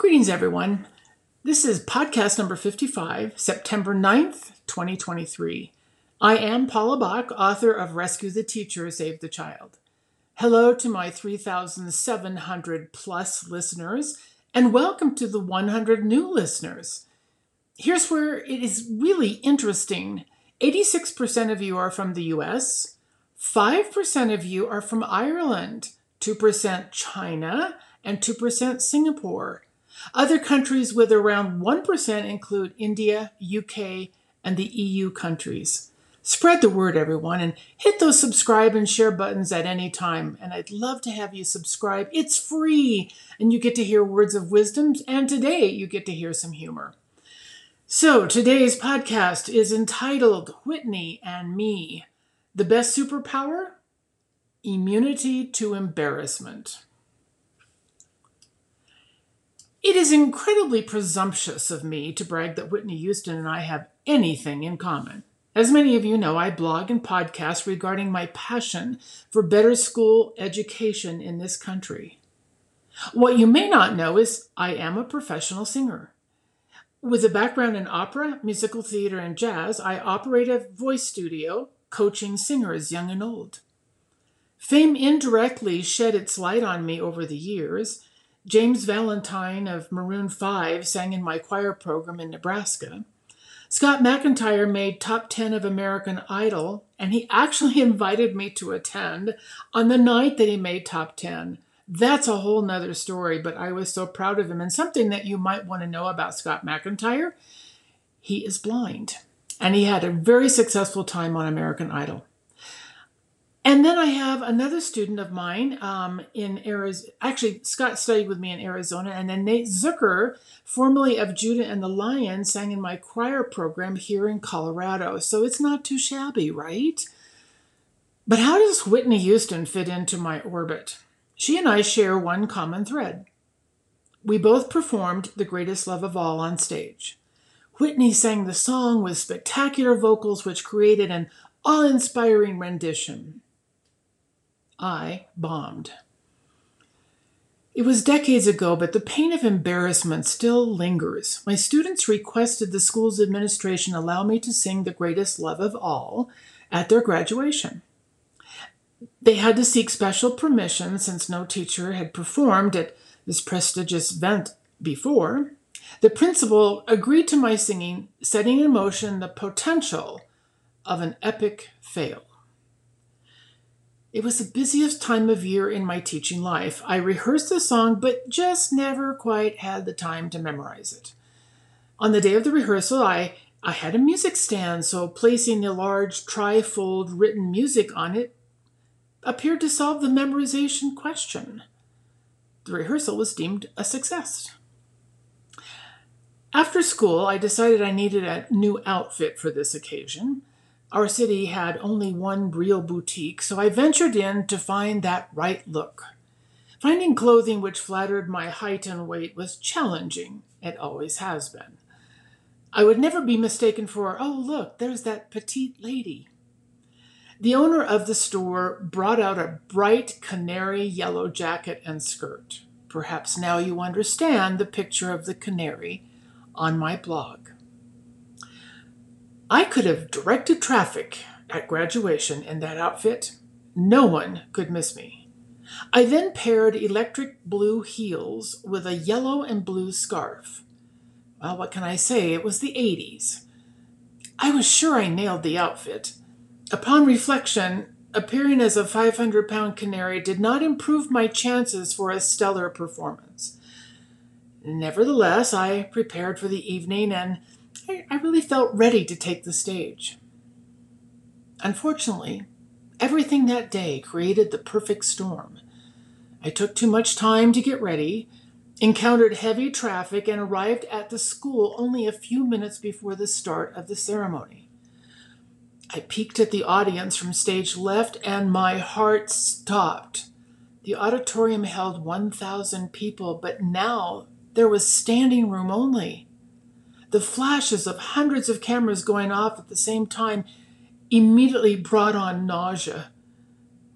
Greetings, everyone. This is podcast number 55, September 9th, 2023. I am Paula Baack, author of Rescue the Teacher, Save the Child. Hello to my 3,700 plus listeners, and welcome to the 100 new listeners. Here's where it is really interesting 86% of you are from the US, 5% of you are from Ireland, 2% China, and 2% Singapore. Other countries with around 1% include India, UK, and the EU countries. Spread the word, everyone, and hit those subscribe and share buttons at any time. And I'd love to have you subscribe. It's free, and you get to hear words of wisdom, and today you get to hear some humor. So, today's podcast is entitled Whitney and Me The Best Superpower? Immunity to Embarrassment. It is incredibly presumptuous of me to brag that Whitney Houston and I have anything in common. As many of you know, I blog and podcast regarding my passion for better school education in this country. What you may not know is I am a professional singer. With a background in opera, musical theater, and jazz, I operate a voice studio coaching singers young and old. Fame indirectly shed its light on me over the years James Valentine of Maroon 5 sang in my choir program in Nebraska. Scott McIntyre made top 10 of American Idol, and he actually invited me to attend on the night that he made top 10. That's a whole nother story, but I was so proud of him. And something that you might want to know about Scott McIntyre he is blind, and he had a very successful time on American Idol. And then I have another student of mine um, in Arizona. Actually, Scott studied with me in Arizona. And then Nate Zuercher, formerly of Judah and the Lion, sang in my choir program here in Colorado. So it's not too shabby, right? But how does Whitney Houston fit into my orbit? She and I share one common thread. We both performed The Greatest Love of All on stage. Whitney sang the song with spectacular vocals, which created an awe inspiring rendition. I bombed. It was decades ago, but the pain of embarrassment still lingers. My students requested the school's administration allow me to sing The Greatest Love of All at their graduation. They had to seek special permission since no teacher had performed at this prestigious event before. The principal agreed to my singing, setting in motion the potential of an epic fail. It was the busiest time of year in my teaching life. I rehearsed the song, but just never quite had the time to memorize it. On the day of the rehearsal, I, I had a music stand, so placing a large trifold written music on it appeared to solve the memorization question. The rehearsal was deemed a success. After school, I decided I needed a new outfit for this occasion. Our city had only one real boutique, so I ventured in to find that right look. Finding clothing which flattered my height and weight was challenging. It always has been. I would never be mistaken for, oh, look, there's that petite lady. The owner of the store brought out a bright canary yellow jacket and skirt. Perhaps now you understand the picture of the canary on my blog. I could have directed traffic at graduation in that outfit. No one could miss me. I then paired electric blue heels with a yellow and blue scarf. Well, what can I say? It was the 80s. I was sure I nailed the outfit. Upon reflection, appearing as a 500 pound canary did not improve my chances for a stellar performance. Nevertheless, I prepared for the evening and I, I really felt ready to take the stage. Unfortunately, everything that day created the perfect storm. I took too much time to get ready, encountered heavy traffic, and arrived at the school only a few minutes before the start of the ceremony. I peeked at the audience from stage left, and my heart stopped. The auditorium held 1,000 people, but now there was standing room only. The flashes of hundreds of cameras going off at the same time immediately brought on nausea.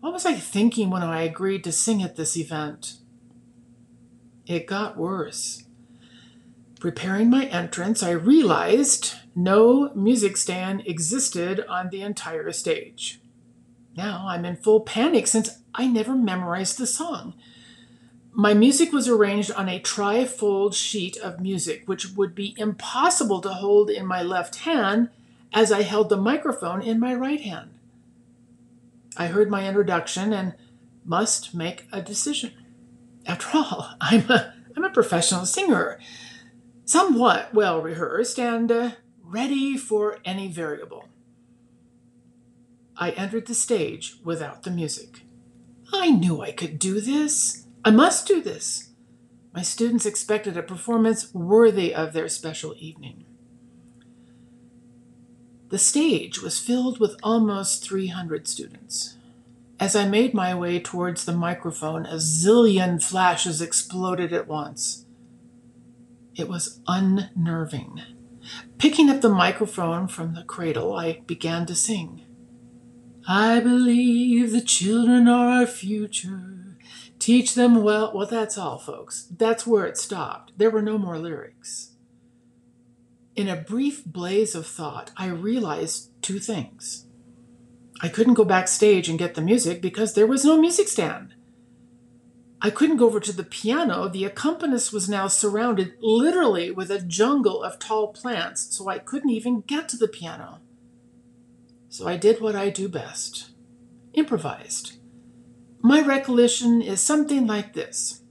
What was I thinking when I agreed to sing at this event? It got worse. Preparing my entrance, I realized no music stand existed on the entire stage. Now I'm in full panic since I never memorized the song. My music was arranged on a trifold sheet of music, which would be impossible to hold in my left hand as I held the microphone in my right hand. I heard my introduction and must make a decision. After all, I'm a, I'm a professional singer, somewhat well rehearsed and uh, ready for any variable. I entered the stage without the music. I knew I could do this. I must do this. My students expected a performance worthy of their special evening. The stage was filled with almost 300 students. As I made my way towards the microphone, a zillion flashes exploded at once. It was unnerving. Picking up the microphone from the cradle, I began to sing. I believe the children are our future. Teach them well. Well, that's all, folks. That's where it stopped. There were no more lyrics. In a brief blaze of thought, I realized two things. I couldn't go backstage and get the music because there was no music stand. I couldn't go over to the piano. The accompanist was now surrounded literally with a jungle of tall plants, so I couldn't even get to the piano. So I did what I do best improvised. My recollection is something like this.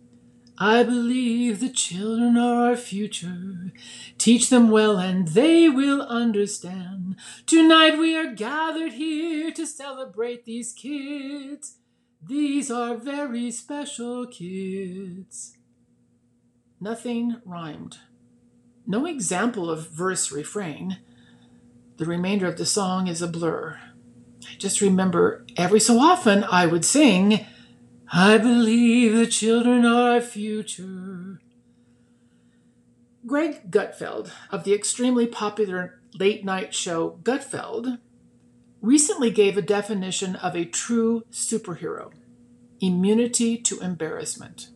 I believe the children are our future. Teach them well and they will understand. Tonight we are gathered here to celebrate these kids. These are very special kids. Nothing rhymed. No example of verse refrain. The remainder of the song is a blur. I just remember every so often I would sing, I believe the children are our future. Greg Gutfeld of the extremely popular late night show Gutfeld recently gave a definition of a true superhero immunity to embarrassment.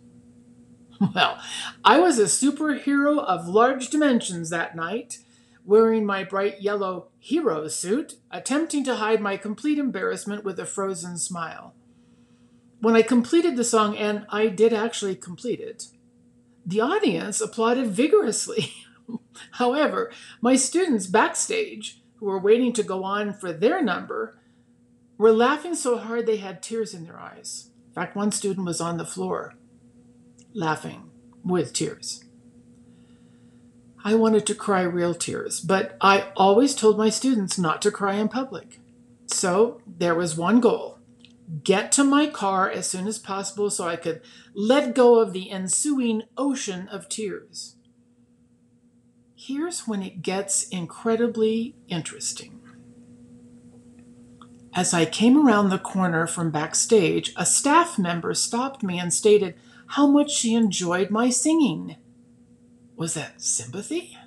Well, I was a superhero of large dimensions that night wearing my bright yellow hero suit, attempting to hide my complete embarrassment with a frozen smile. When I completed the song, and I did actually complete it, the audience applauded vigorously. However, my students backstage, who were waiting to go on for their number, were laughing so hard they had tears in their eyes. In fact, one student was on the floor laughing with tears. I wanted to cry real tears, but I always told my students not to cry in public. So there was one goal get to my car as soon as possible so I could let go of the ensuing ocean of tears. Here's when it gets incredibly interesting. As I came around the corner from backstage, a staff member stopped me and stated how much she enjoyed my singing. Was that sympathy?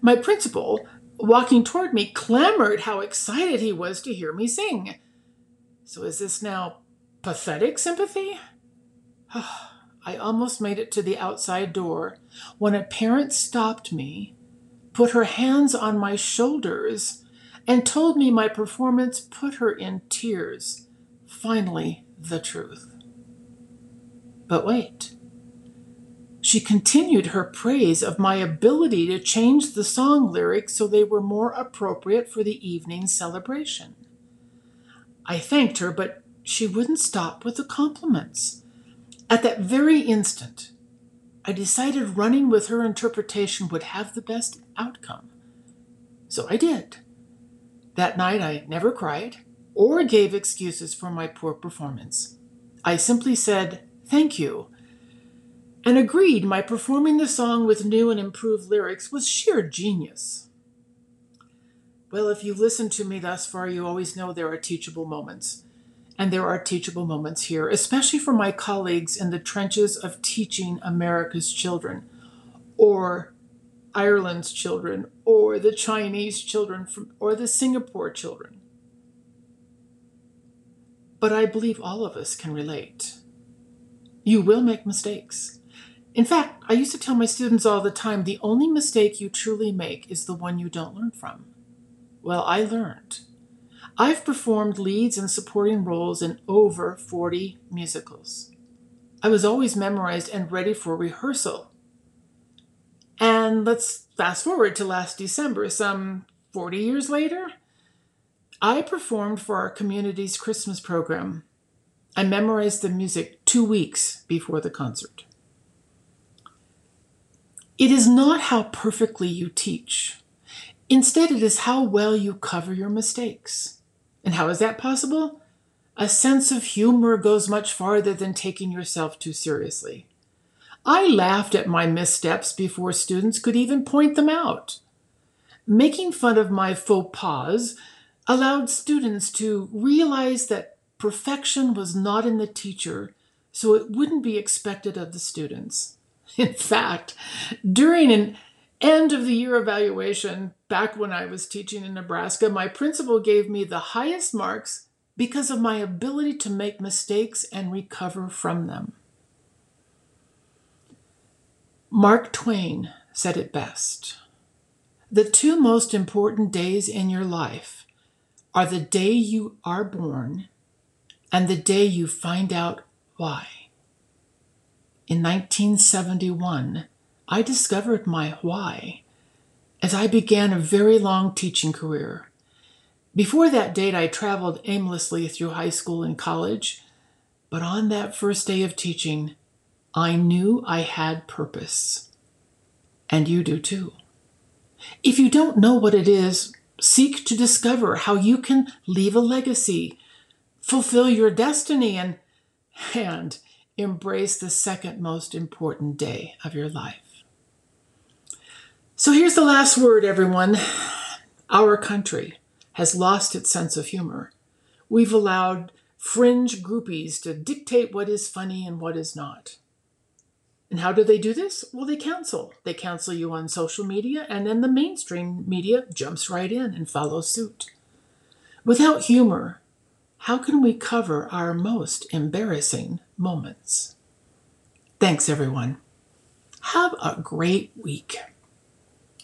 My principal, walking toward me, clamored how excited he was to hear me sing. So is this now pathetic sympathy? Ah, I almost made it to the outside door when a parent stopped me, put her hands on my shoulders, and told me my performance put her in tears. Finally, the truth. But wait. She continued her praise of my ability to change the song lyrics so they were more appropriate for the evening's celebration. I thanked her, but she wouldn't stop with the compliments. At that very instant, I decided running with her interpretation would have the best outcome. So I did. That night, I never cried or gave excuses for my poor performance. I simply said, Thank you and agreed my performing the song with new and improved lyrics was sheer genius. Well, if you've listened to me thus far, you always know there are teachable moments. And there are teachable moments here, especially for my colleagues in the trenches of teaching America's children, or Ireland's children, or the Chinese children, from, or the Singapore children. But I believe all of us can relate. You will make mistakes. In fact, I used to tell my students all the time the only mistake you truly make is the one you don't learn from. Well, I learned. I've performed leads and supporting roles in over 40 musicals. I was always memorized and ready for rehearsal. And let's fast forward to last December, some 40 years later. I performed for our community's Christmas program. I memorized the music two weeks before the concert. It is not how perfectly you teach. Instead, it is how well you cover your mistakes. And how is that possible? A sense of humor goes much farther than taking yourself too seriously. I laughed at my missteps before students could even point them out. Making fun of my faux pas allowed students to realize that perfection was not in the teacher, so it wouldn't be expected of the students. In fact, during an end of the year evaluation, back when I was teaching in Nebraska, my principal gave me the highest marks because of my ability to make mistakes and recover from them. Mark Twain said it best The two most important days in your life are the day you are born and the day you find out why. In 1971, I discovered my why as I began a very long teaching career. Before that date, I traveled aimlessly through high school and college, but on that first day of teaching, I knew I had purpose. And you do too. If you don't know what it is, seek to discover how you can leave a legacy, fulfill your destiny, and, and embrace the second most important day of your life. So here's the last word, everyone. Our country has lost its sense of humor. We've allowed fringe groupies to dictate what is funny and what is not. And how do they do this? Well, they cancel. They cancel you on social media, and then the mainstream media jumps right in and follows suit. Without humor, how can we cover our most embarrassing moments? Thanks, everyone. Have a great week.